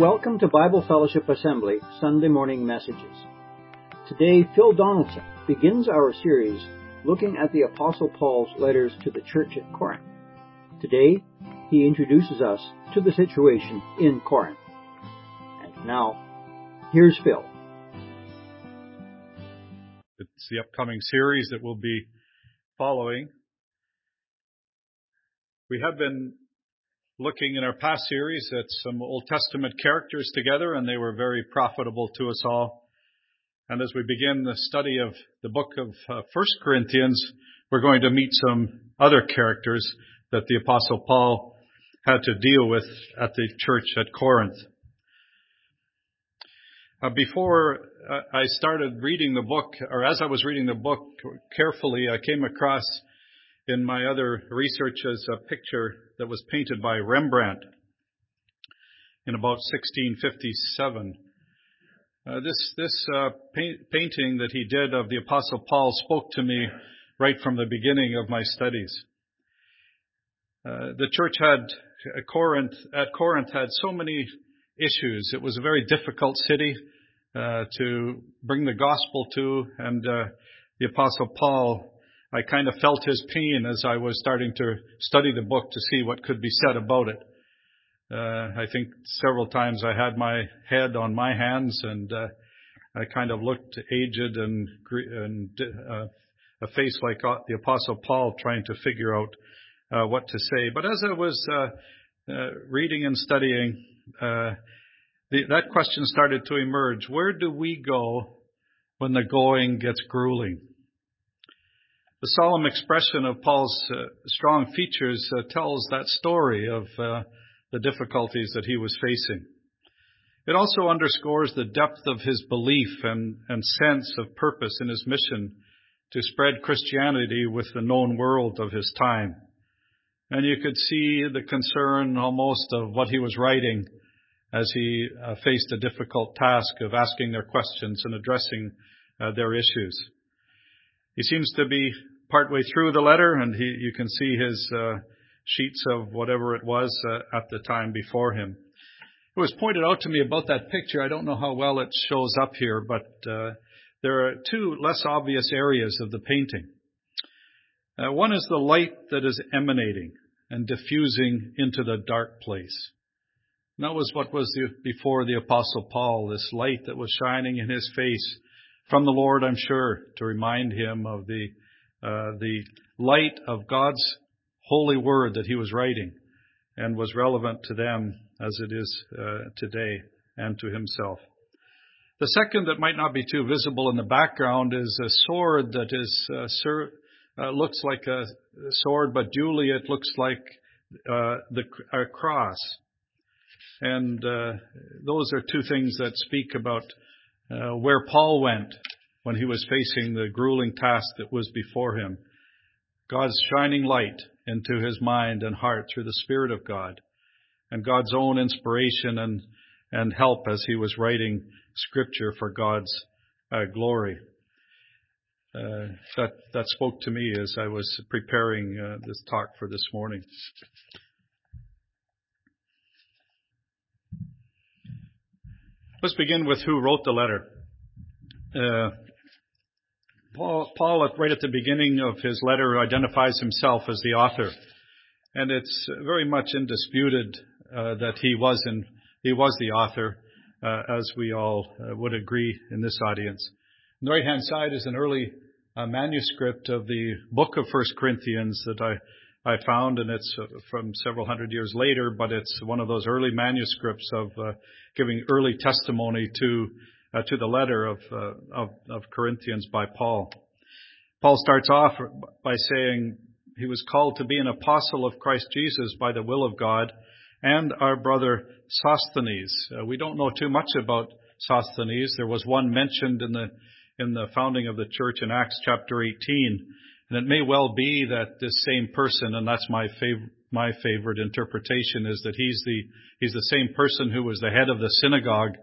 Welcome to Bible Fellowship Assembly Sunday Morning Messages. Today, Phil Donaldson begins our series looking at the Apostle Paul's letters to the church at Corinth. Today, he introduces us to the situation in Corinth. And now, here's Phil. It's the upcoming series that we'll be following. We have been looking in our past series at some Old Testament characters together, and they were very profitable to us all. And as we begin the study of the book of uh, First Corinthians, we're going to meet some other characters that the Apostle Paul had to deal with at the church at Corinth. Uh, before uh, I started reading the book, or as I was reading the book carefully, I came across in my other research as a picture that was painted by Rembrandt in about 1657. Uh, this this uh, paint, painting that he did of the Apostle Paul spoke to me right from the beginning of my studies. Uh, the church had Corinth at Corinth had so many issues. It was a very difficult city uh, to bring the gospel to, and uh, the Apostle Paul I kind of felt his pain as I was starting to study the book to see what could be said about it. Uh, I think several times I had my head on my hands and uh, I kind of looked aged and, and uh, a face like the Apostle Paul trying to figure out uh, what to say. But as I was uh, uh, reading and studying, uh, the, that question started to emerge. Where do we go when the going gets grueling? The solemn expression of Paul's uh, strong features uh, tells that story of uh, the difficulties that he was facing. It also underscores the depth of his belief and, and sense of purpose in his mission to spread Christianity with the known world of his time. And you could see the concern almost of what he was writing as he uh, faced the difficult task of asking their questions and addressing uh, their issues. He seems to be partway through the letter, and he, you can see his uh, sheets of whatever it was uh, at the time before him. It was pointed out to me about that picture. I don't know how well it shows up here, but uh, there are two less obvious areas of the painting. Uh, one is the light that is emanating and diffusing into the dark place. And that was what was the, before the Apostle Paul, this light that was shining in his face from the Lord, I'm sure, to remind him of the uh, the light of God's holy word that he was writing and was relevant to them as it is uh, today and to himself. The second that might not be too visible in the background is a sword that is uh, uh, looks like a sword, but duly it looks like uh, the a cross. And uh, those are two things that speak about uh, where Paul went when he was facing the grueling task that was before him. God's shining light into his mind and heart through the Spirit of God, and God's own inspiration and, and help as he was writing Scripture for God's uh, glory. Uh, that that spoke to me as I was preparing uh, this talk for this morning. Let's begin with who wrote the letter. Paul, Paul, right at the beginning of his letter, identifies himself as the author, and it's very much indisputed uh, that he was in, he was the author, uh, as we all uh, would agree in this audience. On the right hand side is an early uh, manuscript of the book of First Corinthians that I I found, and it's uh, from several hundred years later, but it's one of those early manuscripts of uh, giving early testimony to to the letter of, uh, of, of Corinthians by Paul. Paul starts off by saying he was called to be an apostle of Christ Jesus by the will of God, and our brother Sosthenes. Uh, we don't know too much about Sosthenes. There was one mentioned in the in the founding of the church in Acts chapter 18, and it may well be that this same person, and that's my favorite my favorite interpretation is that he's the he's the same person who was the head of the synagogue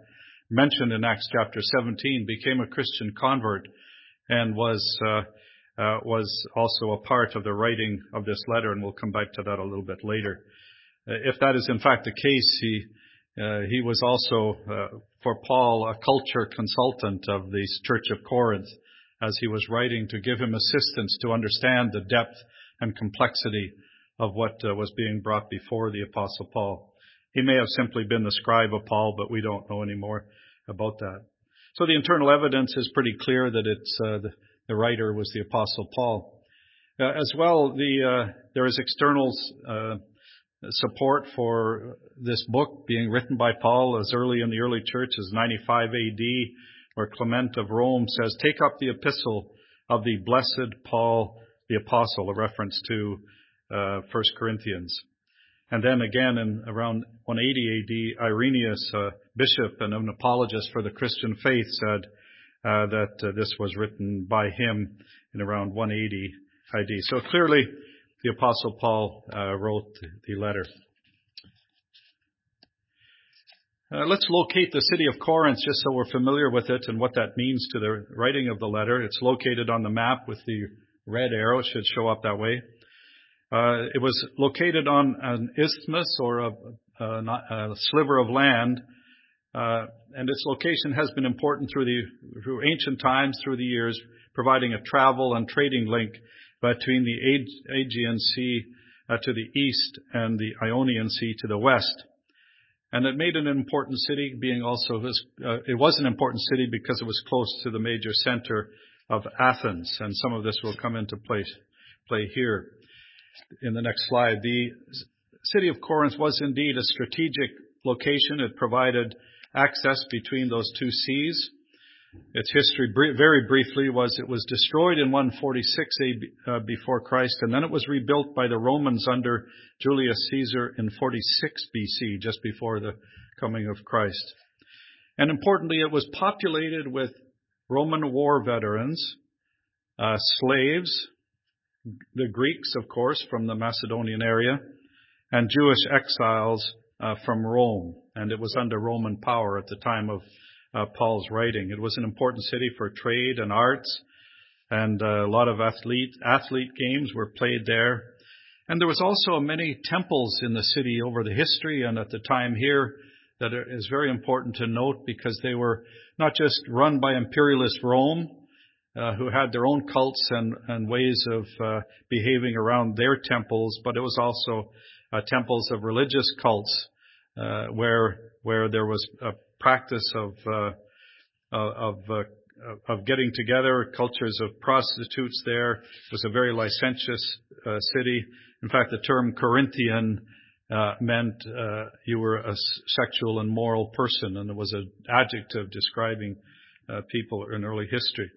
mentioned in Acts chapter 17, became a Christian convert and was uh, uh, was also a part of the writing of this letter, and we'll come back to that a little bit later. Uh, if that is in fact the case, he Uh, he was also, uh, for Paul, a culture consultant of the Church of Corinth as he was writing to give him assistance to understand the depth and complexity of what uh, was being brought before the Apostle Paul. He may have simply been the scribe of Paul, but we don't know any more about that. So the internal evidence is pretty clear that it's uh, the, the, writer was the Apostle Paul. Uh, as well, the, uh, there is external uh, support for this book being written by Paul as early in the early church as 95 AD, where Clement of Rome says, "Take up the epistle of the blessed Paul the apostle," a reference to uh, 1 Corinthians. And then again in around 180 AD, Irenaeus, a bishop and an apologist for the Christian faith, said uh, that uh, this was written by him in around 180 AD. So clearly, the apostle Paul uh, wrote the letter. Let's locate the city of Corinth just so we're familiar with it and what that means to the writing of the letter. It's located on the map with the red arrow. It should show up that way. Uh, it was located on an isthmus or a, a, a sliver of land, uh, and its location has been important through the through ancient times, through the years, providing a travel and trading link between the Aegean Sea uh, to the east and the Ionian Sea to the west. And it made an important city, being also this, uh, it was an important city because it was close to the major center of Athens, and some of this will come into place play here in the next slide. The city of Corinth was indeed a strategic location. It provided access between those two seas. Its history, very briefly, was it was destroyed in 146 uh, before Christ, and then it was rebuilt by the Romans under Julius Caesar in 46 BC, just before the coming of Christ. And importantly, it was populated with Roman war veterans, uh, slaves, the Greeks, of course, from the Macedonian area, and Jewish exiles uh, from Rome. And it was under Roman power at the time of uh, Paul's writing. It was an important city for trade and arts, and uh, a lot of athlete athlete games were played there. And there was also many temples in the city over the history and at the time here that is very important to note because they were not just run by imperialist Rome, uh, who had their own cults and, and ways of uh, behaving around their temples, but it was also uh, temples of religious cults uh, where where there was a practice of uh, of uh, of getting together, cultures of prostitutes there. It was a very licentious uh, city. In fact, the term Corinthian uh, meant uh, you were a sexual and moral person, and it was an adjective describing uh, people in early history.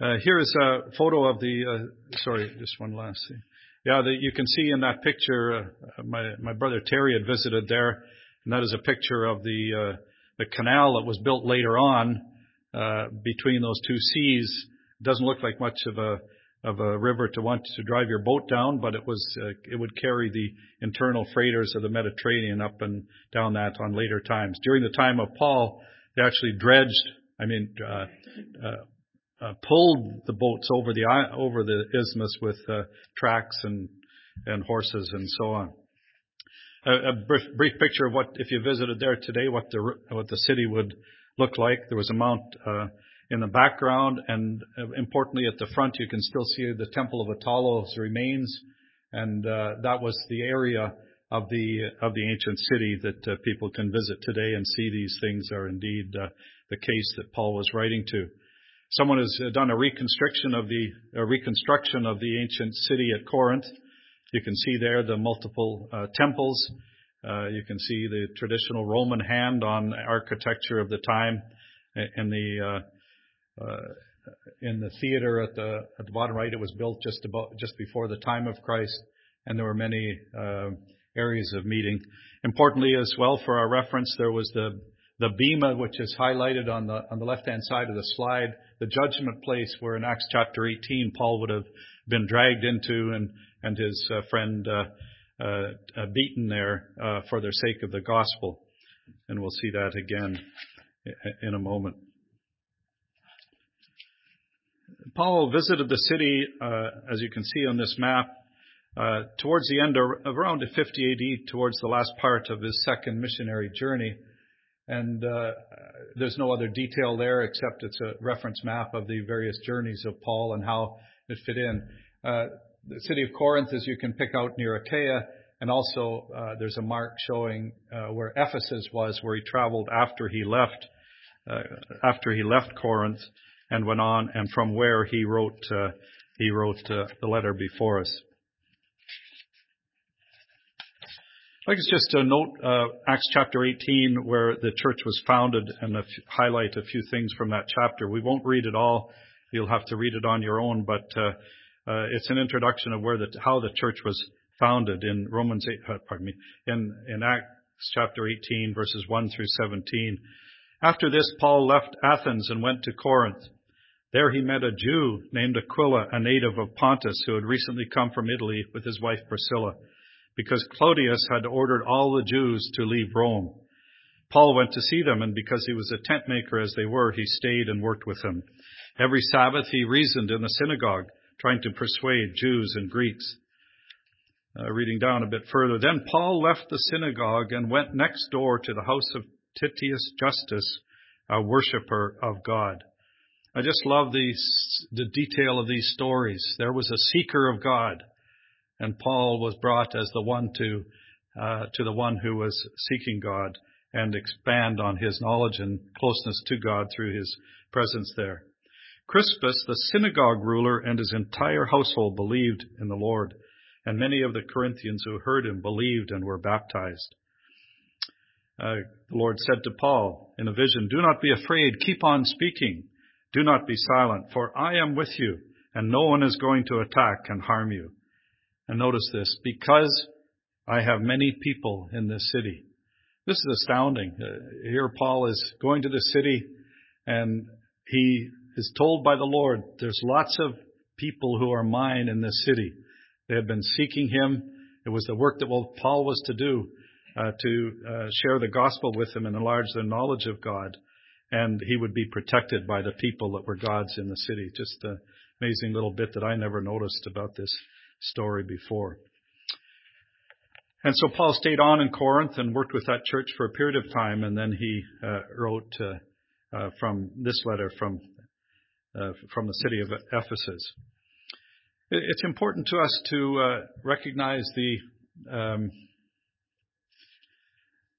Uh, here is a photo of the, uh, sorry, just one last thing. Yeah, the, you can see in that picture, uh, my, my brother Terry had visited there, and that is a picture of the, uh, the canal that was built later on, uh, between those two seas. It doesn't look like much of a, of a river to want to drive your boat down, but it was, uh, it would carry the internal freighters of the Mediterranean up and down that on later times. During the time of Paul, they actually dredged, I mean, uh, uh, uh, pulled the boats over the over the isthmus with uh, tracks and and horses and so on. A, a brief, brief, picture of what, if you visited there today, what the what the city would look like. There was a mount uh, in the background, and uh, importantly, at the front, you can still see the Temple of Apollo's remains, and uh, that was the area of the of the ancient city that uh, people can visit today and see these things are indeed the case that Paul was writing to. Someone has uh, done a reconstruction of the reconstruction of the ancient city at Corinth. You can see there the multiple uh, temples. Uh, you can see the traditional Roman hand on architecture of the time. In the uh, uh, in the theater at the at the bottom right, it was built just about just before the time of Christ, and there were many uh, areas of meeting. Importantly, as well for our reference, there was the the bema, which is highlighted on the on the left hand side of the slide the judgment place where in Acts chapter 18 Paul would have been dragged into and, and his uh, friend uh, uh, uh beaten there uh, for the sake of the gospel. And we'll see that again in a moment. Paul visited the city, uh, as you can see on this map, uh, towards the end of around 50 AD, towards the last part of his second missionary journey. And uh, there's no other detail there except it's a reference map of the various journeys of Paul and how it fit in. Uh, the city of Corinth, as you can pick out near Achaia, and also uh, there's a mark showing uh, where Ephesus was, where he traveled after he left uh, after he left Corinth and went on, and from where he wrote uh, he wrote uh, the letter before us. I'd like us just to note uh, Acts chapter 18, where the church was founded, and highlight a few things from that chapter. We won't read it all; you'll have to read it on your own. But it's an introduction of where the how the church was founded in Romans 8, uh, pardon me, in, in Acts chapter 18 verses 1 through 17. After this, Paul left Athens and went to Corinth. There he met a Jew named Aquila, a native of Pontus, who had recently come from Italy with his wife Priscilla, because Claudius had ordered all the Jews to leave Rome. Paul went to see them, and because he was a tent maker as they were, he stayed and worked with them. Every Sabbath he reasoned in the synagogue, trying to persuade Jews and Greeks. Uh, reading down a bit further. Then Paul left the synagogue and went next door to the house of Titius Justus, a worshiper of God. I just love these, the detail of these stories. There was a seeker of God, and Paul was brought as the one to, uh, to the one who was seeking God and expand on his knowledge and closeness to God through his presence there. Crispus, the synagogue ruler, and his entire household believed in the Lord and many of the Corinthians who heard him believed and were baptized. Uh, the Lord said to Paul in a vision, Do not be afraid, keep on speaking. Do not be silent, for I am with you, and no one is going to attack and harm you. And notice this, because I have many people in this city. This is astounding. Uh, here Paul is going to the city, and he is told by the Lord, there's lots of people who are mine in this city. They had been seeking him. It was the work that Paul was to do uh, to uh, share the gospel with them and enlarge their knowledge of God. And he would be protected by the people that were God's in the city. Just an amazing little bit that I never noticed about this story before. And so Paul stayed on in Corinth and worked with that church for a period of time, and then he uh, wrote uh, uh, from this letter from uh, from the city of Ephesus. It's important to us to uh, recognize the um,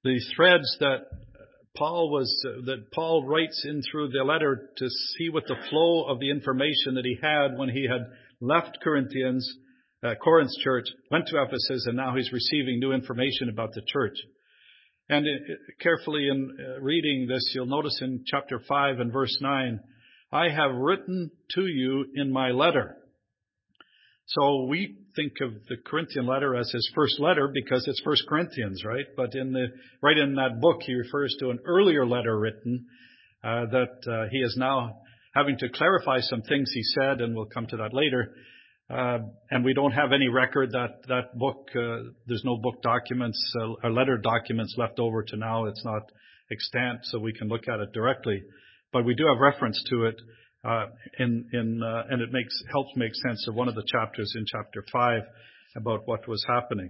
the threads that Paul was uh, that Paul writes in through the letter to see what the flow of the information that he had when he had left Corinthians, uh, Corinth's church, went to Ephesus, and now he's receiving new information about the church. And it, carefully in uh, reading this, you'll notice in chapter five and verse nine, I have written to you in my letter. So we think of the Corinthian letter as his first letter because it's First Corinthians, right? But in the right in that book, he refers to an earlier letter written uh, that uh, he is now having to clarify some things he said, and we'll come to that later. Uh, and we don't have any record that that book. Uh, there's no book documents uh, or letter documents left over to now. It's not extant, so we can look at it directly. But we do have reference to it in, in, and it makes, helps make sense of one of the chapters in chapter 5 about what was happening.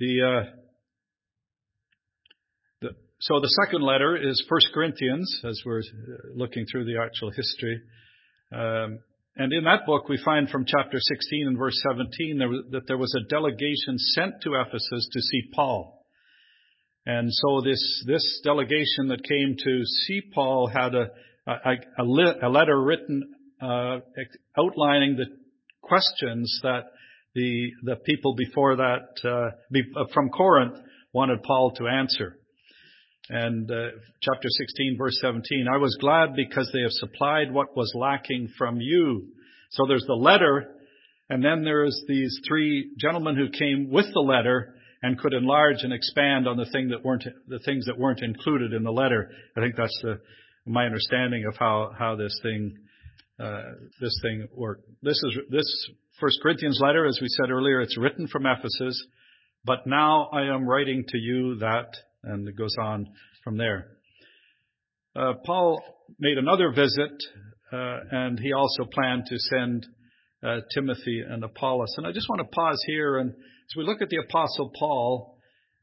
The, uh, so the second letter is 1 Corinthians, as we're looking through the actual history. And in that book, we find from chapter 16 and verse 17 there was, that there was a delegation sent to Ephesus to see Paul. And so this, this delegation that came to see Paul had a, a, a, letter written uh, outlining the questions that the the people before that uh, from Corinth wanted Paul to answer. And uh, chapter 16, verse 17, I was glad because they have supplied what was lacking from you. So there's the letter, and then there's these three gentlemen who came with the letter and could enlarge and expand on the thing that weren't the things that weren't included in the letter. I think that's the my understanding of how how this thing uh, this thing worked. This is this First Corinthians letter, as we said earlier, it's written from Ephesus, but now I am writing to you that, and it goes on from there. Uh, Paul made another visit, uh, and he also planned to send uh, Timothy and Apollos. And I just want to pause here and as we look at the Apostle Paul,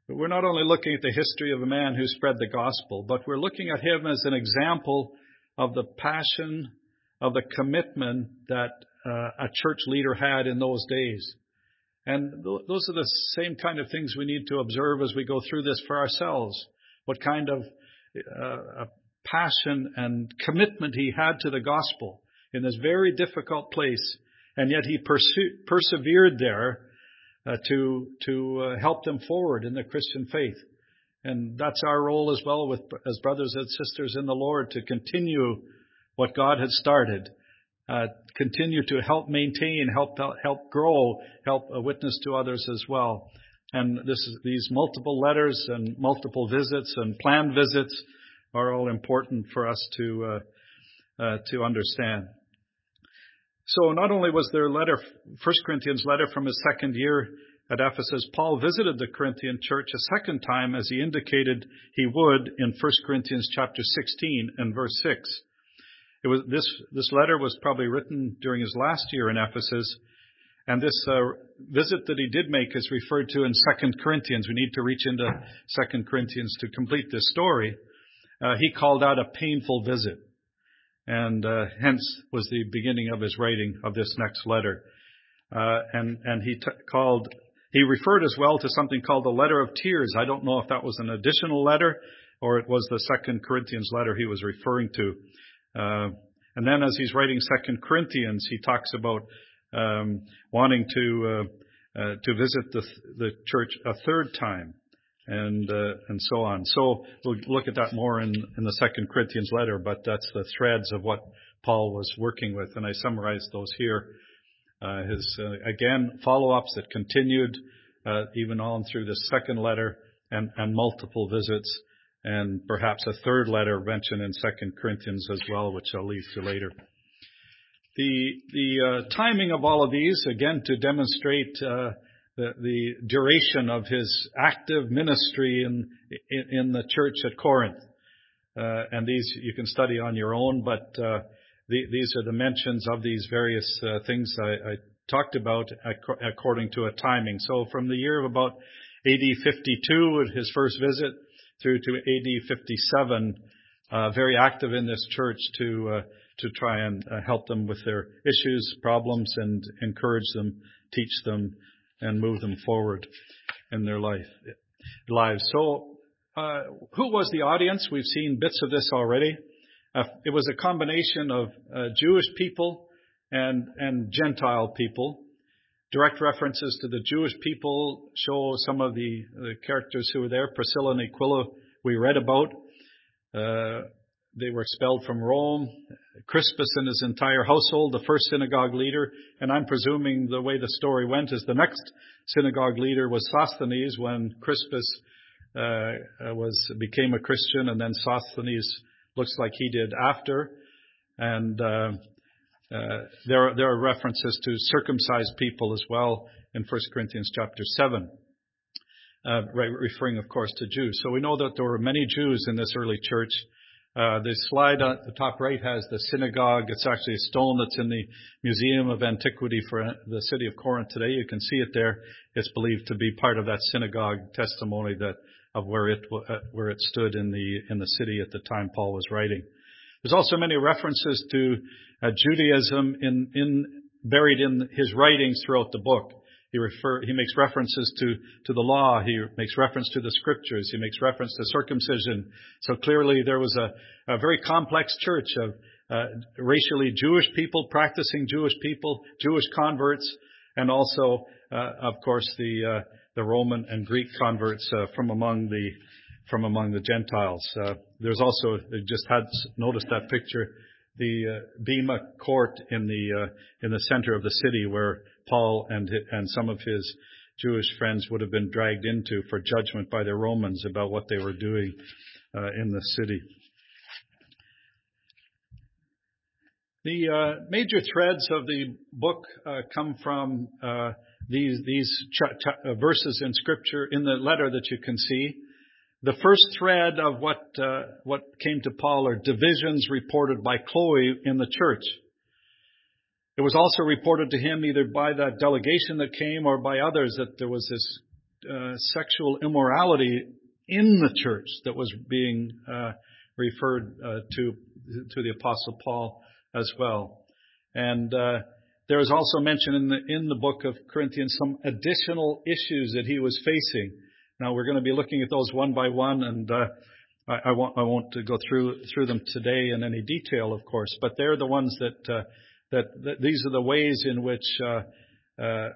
we're not only looking at the history of a man who spread the gospel, but we're looking at him as an example of the passion, of the commitment that uh, a church leader had in those days. And th- those are the same kind of things we need to observe as we go through this for ourselves. What kind of uh, passion and commitment he had to the gospel in this very difficult place, and yet he perse- persevered there uh, to to uh, help them forward in the Christian faith. And that's our role as well with as brothers and sisters in the Lord to continue what God had started uh, continue to help maintain, help help grow, help uh, witness to others as well. And this is, these multiple letters and multiple visits and planned visits are all important for us to uh, uh, to understand. So not only was there letter, First Corinthians letter from his second year at Ephesus, Paul visited the Corinthian church a second time as he indicated he would in 1 Corinthians chapter 16 and verse 6. It was this this letter was probably written during his last year in Ephesus, and this uh, visit that he did make is referred to in Second Corinthians. We need to reach into Second Corinthians to complete this story. Uh, he called out a painful visit, and uh, hence was the beginning of his writing of this next letter. Uh, and and he t- called he referred as well to something called the letter of tears. I don't know if that was an additional letter or it was the Second Corinthians letter he was referring to. Uh, and then as he's writing Second Corinthians, he talks about um, wanting to uh, uh, to visit the the church a third time, and and so on. So we'll look at that more in in the Second Corinthians letter, but that's the threads of what Paul was working with, and I summarized those here. Uh, his again follow-ups that continued even on through the second letter and and multiple visits and perhaps a third letter mentioned in Second Corinthians as well, which I'll leave to later. The the uh, timing of all of these, again, to demonstrate uh, the, the duration of his active ministry in in, in the church at Corinth, uh, and these you can study on your own, but uh, the, these are the mentions of these various uh, things I, I talked about according to a timing. So from the year of about AD 52, his first visit, through to AD 57, uh, very active in this church to uh, to try and uh, help them with their issues, problems, and encourage them, teach them, and move them forward in their life lives. So, uh, who was the audience? We've seen bits of this already. Uh, it was a combination of uh, Jewish people and and Gentile people. Direct references to the Jewish people show some of the, the characters who were there. Priscilla and Aquila, we read about. Uh, they were expelled from Rome. Crispus and his entire household, the first synagogue leader, and I'm presuming the way the story went is the next synagogue leader was Sosthenes when Crispus uh, was became a Christian, and then Sosthenes looks like he did after. And uh, uh, there, are, there are references to circumcised people as well in 1 Corinthians chapter 7, uh, referring, of course, to Jews. So we know that there were many Jews in this early church. Uh, the slide at the top right has the synagogue. It's actually a stone that's in the Museum of Antiquity for the city of Corinth today. You can see it there. It's believed to be part of that synagogue testimony that of where it uh, where it stood in the in the city at the time Paul was writing. There's also many references to uh, Judaism in, in, buried in his writings throughout the book. He refer, he makes references to, to the law. He makes reference to the scriptures. He makes reference to circumcision. So clearly there was a, a very complex church of uh, racially Jewish people, practicing Jewish people, Jewish converts, and also, uh, of course, the uh, the Roman and Greek converts uh, from among the from among the Gentiles. Uh, there's also, I just had noticed that picture, the uh, Bema court in the uh, in the center of the city where Paul and and some of his Jewish friends would have been dragged into for judgment by the Romans about what they were doing uh, in the city. The uh, major threads of the book uh, come from uh, these these ch- ch- verses in Scripture in the letter that you can see. The first thread of what, uh, what came to Paul are divisions reported by Chloe in the church. It was also reported to him either by that delegation that came or by others that there was this uh, sexual immorality in the church that was being uh, referred uh, to to the apostle Paul as well. And uh, there is also mentioned in the in the book of Corinthians some additional issues that he was facing. Now we're going to be looking at those one by one, and uh, I, I, won't, I won't go through through them today in any detail, of course, but they're the ones that uh, that, that these are the ways in which uh, uh,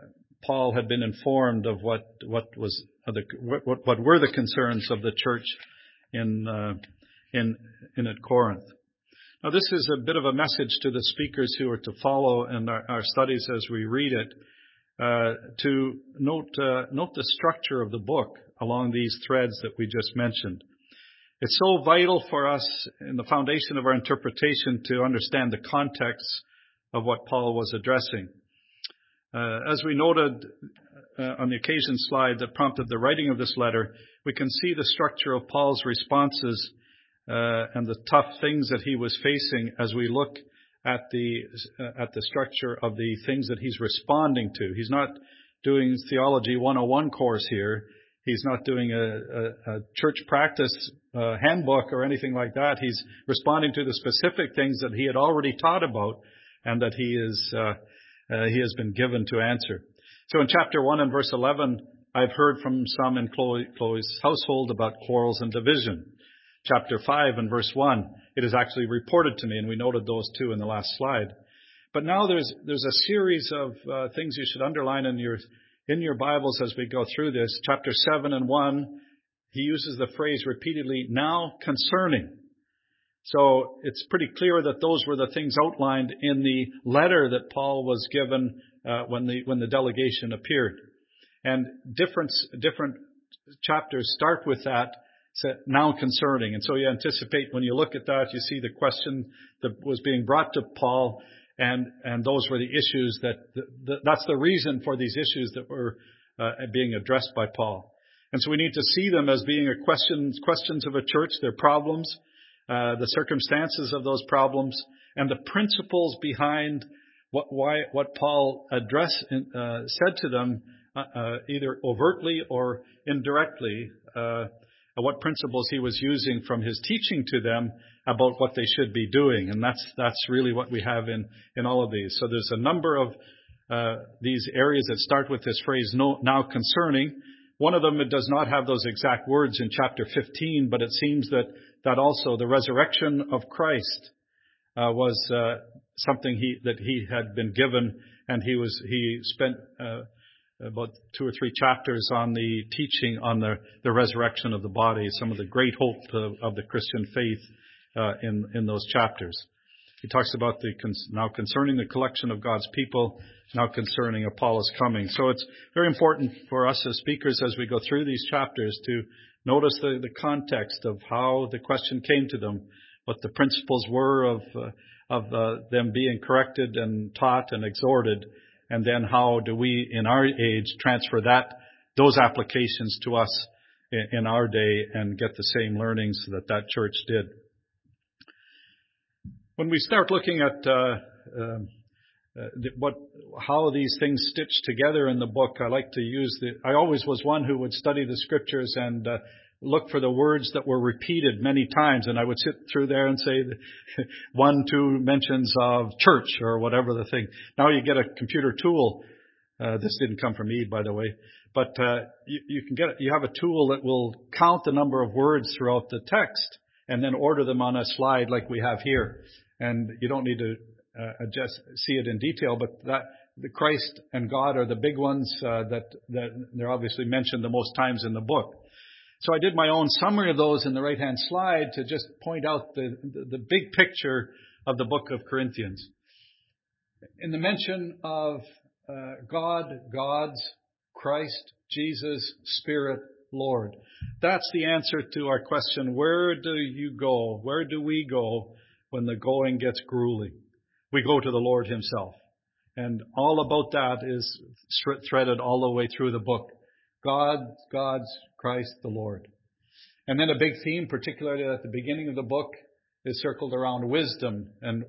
Paul had been informed of what what was the, what, what were the concerns of the church in uh, in in at Corinth. Now, this is a bit of a message to the speakers who are to follow in our, our studies as we read it. Uh, to note uh, note the structure of the book along these threads that we just mentioned. It's so vital for us in the foundation of our interpretation to understand the context of what Paul was addressing. Uh, as we noted on the occasion slide that prompted the writing of this letter, we can see the structure of Paul's responses uh, and the tough things that he was facing as we look at the at the structure of the things that he's responding to. He's not doing theology 101 course here. He's not doing a, a, a church practice uh, handbook or anything like that. He's responding to the specific things that he had already taught about and that he is uh, uh, he has been given to answer. So in chapter one and verse eleven, I've heard from some in Chloe, Chloe's household about quarrels and division. Chapter five and verse one, it is actually reported to me, and we noted those two in the last slide. But now there's there's a series of uh, things you should underline in your in your Bibles as we go through this. Chapter seven and one, he uses the phrase repeatedly, now concerning. So it's pretty clear that those were the things outlined in the letter that Paul was given uh, when the when the delegation appeared. And different different chapters start with that now concerning. And so you anticipate when you look at that, you see the question that was being brought to Paul, and and those were the issues that the, that's the reason for these issues that were uh, being addressed by Paul. And so we need to see them as being a questions questions of a church, their problems, uh, the circumstances of those problems, and the principles behind what, why, what Paul addressed, uh, said to them, uh, uh, either overtly or indirectly, uh, what principles he was using from his teaching to them about what they should be doing. And that's, that's really what we have in, in all of these. So there's a number of uh, these areas that start with this phrase, no, now concerning. One of them, it does not have those exact words in chapter 15, but it seems that that also the resurrection of Christ uh, was uh, something he, that he had been given, and he was he spent uh, about two or three chapters on the teaching on the, the resurrection of the body, some of the great hope of, of the Christian faith uh, in in those chapters. He talks about the now concerning the collection of God's people, now concerning Apollos coming. So it's very important for us as speakers as we go through these chapters to Notice the, the context of how the question came to them, what the principles were of, uh, of uh, them being corrected and taught and exhorted, and then how do we in our age transfer that, those applications to us in, our day and get the same learnings that that church did. When we start looking at uh, uh, what how these things stitch together in the book. I like to use the. I always was one who would study the scriptures and uh, look for the words that were repeated many times, and I would sit through there and say one, two mentions of church or whatever the thing. Now you get a computer tool. Uh, this didn't come from me, by the way, but uh, you, you can get you have a tool that will count the number of words throughout the text and then order them on a slide like we have here. And you don't need to uh, just see it in detail, but that the Christ and God are the big ones uh, that that they're obviously mentioned the most times in the book. So I did my own summary of those in the right hand slide to just point out the, the, the big picture of the book of Corinthians. In the mention of uh, God, God's, Christ, Jesus, Spirit, Lord. That's the answer to our question, where do you go? Where do we go when the going gets grueling? we go to the Lord Himself. And all about that is threaded all the way through the book. God, God's Christ the Lord. And then a big theme, particularly at the beginning of the book, is circled around wisdom and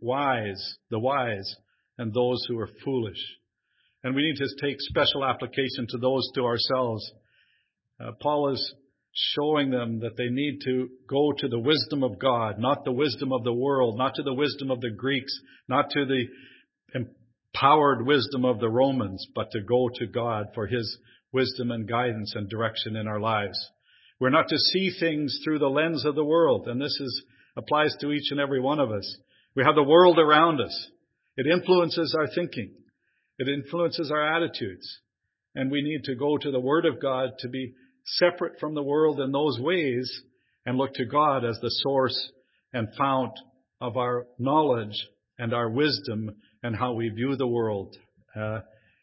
wise, the wise, and those who are foolish. And we need to take special application to those to ourselves. Uh, Paul is showing them that they need to go to the wisdom of God, not the wisdom of the world, not to the wisdom of the Greeks, not to the empowered wisdom of the Romans, but to go to God for His wisdom and guidance and direction in our lives. We're not to see things through the lens of the world, and this is, applies to each and every one of us. We have the world around us. It influences our thinking. It influences our attitudes. And we need to go to the Word of God to be separate from the world in those ways and look to God as the source and fount of our knowledge and our wisdom and how we view the world. Uh,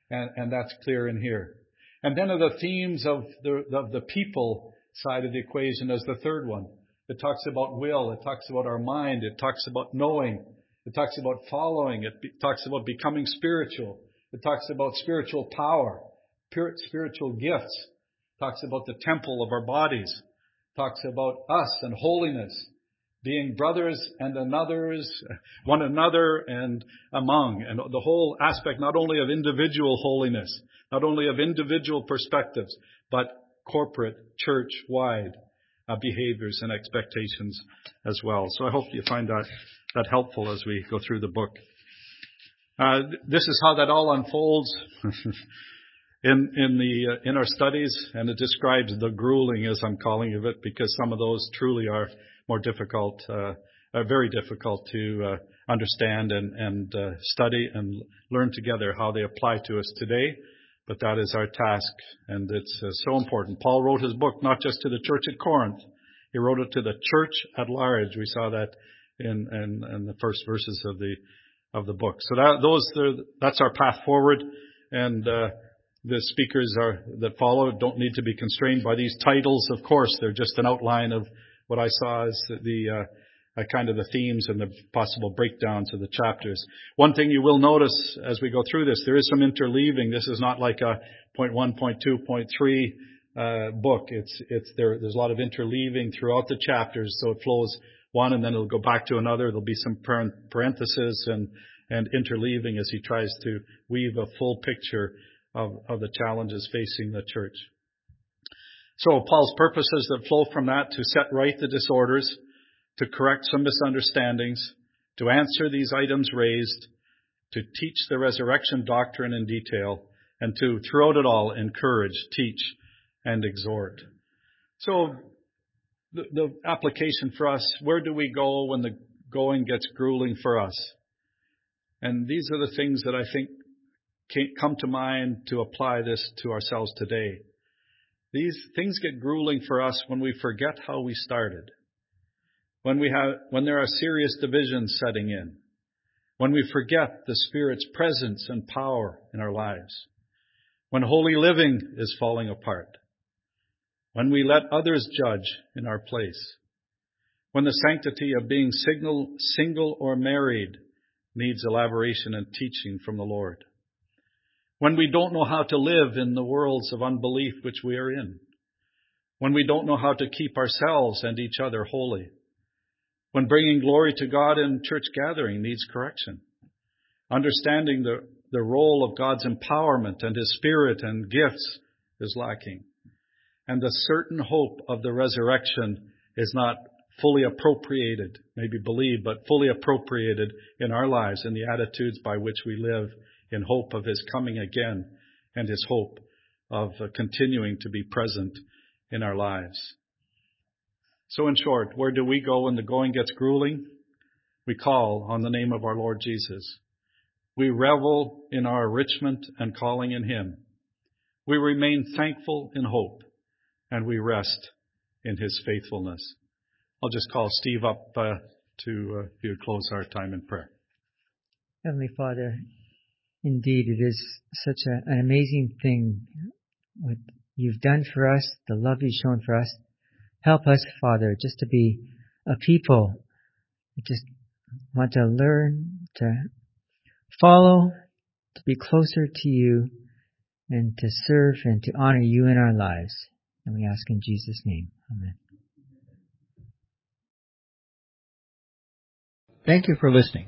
and, and, that's clear in here. And then are the themes of the, of the people side of the equation as the third one. It talks about will. It talks about our mind. It talks about knowing. It talks about following. It be, talks about becoming spiritual. It talks about spiritual power, spiritual gifts talks about the temple of our bodies, talks about us and holiness, being brothers and another's, one another and among, and the whole aspect not only of individual holiness, not only of individual perspectives, but corporate, church-wide uh, behaviors and expectations as well. So I hope you find that, that helpful as we go through the book. Uh, this is how that all unfolds. in in the uh, in our studies, and it describes the grueling, as I'm calling of it, because some of those truly are more difficult, uh, are very difficult to uh, understand and uh, study and learn together how they apply to us today. But that is our task, and it's uh, so important. Paul wrote his book not just to the church at Corinth; he wrote it to the church at large. We saw that in the first verses of the of the book. That's our path forward, and uh, the speakers are, that follow don't need to be constrained by these titles. Of course, they're just an outline of what I saw as the uh, uh, kind of the themes and the possible breakdowns of the chapters. One thing you will notice as we go through this, there is some interleaving. This is not like a point one, point two, point three uh, book. It's it's there. There's a lot of interleaving throughout the chapters, so it flows one and then it'll go back to another. There'll be some parentheses and and interleaving as he tries to weave a full picture of, of the challenges facing the church. So Paul's purposes that flow from that to set right the disorders, to correct some misunderstandings, to answer these items raised, to teach the resurrection doctrine in detail, and to, throughout it all, encourage, teach, and exhort. So, the, the application for us, where do we go when the going gets grueling for us? And these are the things that I think come to mind to apply this to ourselves today. These things get grueling for us when we forget how we started. When we have, when there are serious divisions setting in. When we forget the Spirit's presence and power in our lives. When holy living is falling apart. When we let others judge in our place. When the sanctity of being single, single or married needs elaboration and teaching from the Lord when we don't know how to live in the worlds of unbelief which we are in, when we don't know how to keep ourselves and each other holy, when bringing glory to God in church gathering needs correction, understanding the, the role of God's empowerment and His Spirit and gifts is lacking, and the certain hope of the resurrection is not fully appropriated, maybe believed, but fully appropriated in our lives and the attitudes by which we live in hope of his coming again and his hope of uh, continuing to be present in our lives. So in short, where do we go when the going gets grueling? We call on the name of our Lord Jesus. We revel in our enrichment and calling in him. We remain thankful in hope and we rest in his faithfulness. I'll just call Steve up uh, to uh, close our time in prayer. Heavenly Father, Indeed, it is such a, an amazing thing what you've done for us, the love you've shown for us. Help us, Father, just to be a people just want to learn, to follow, to be closer to you, and to serve and to honor you in our lives. And we ask in Jesus' name. Amen. Thank you for listening.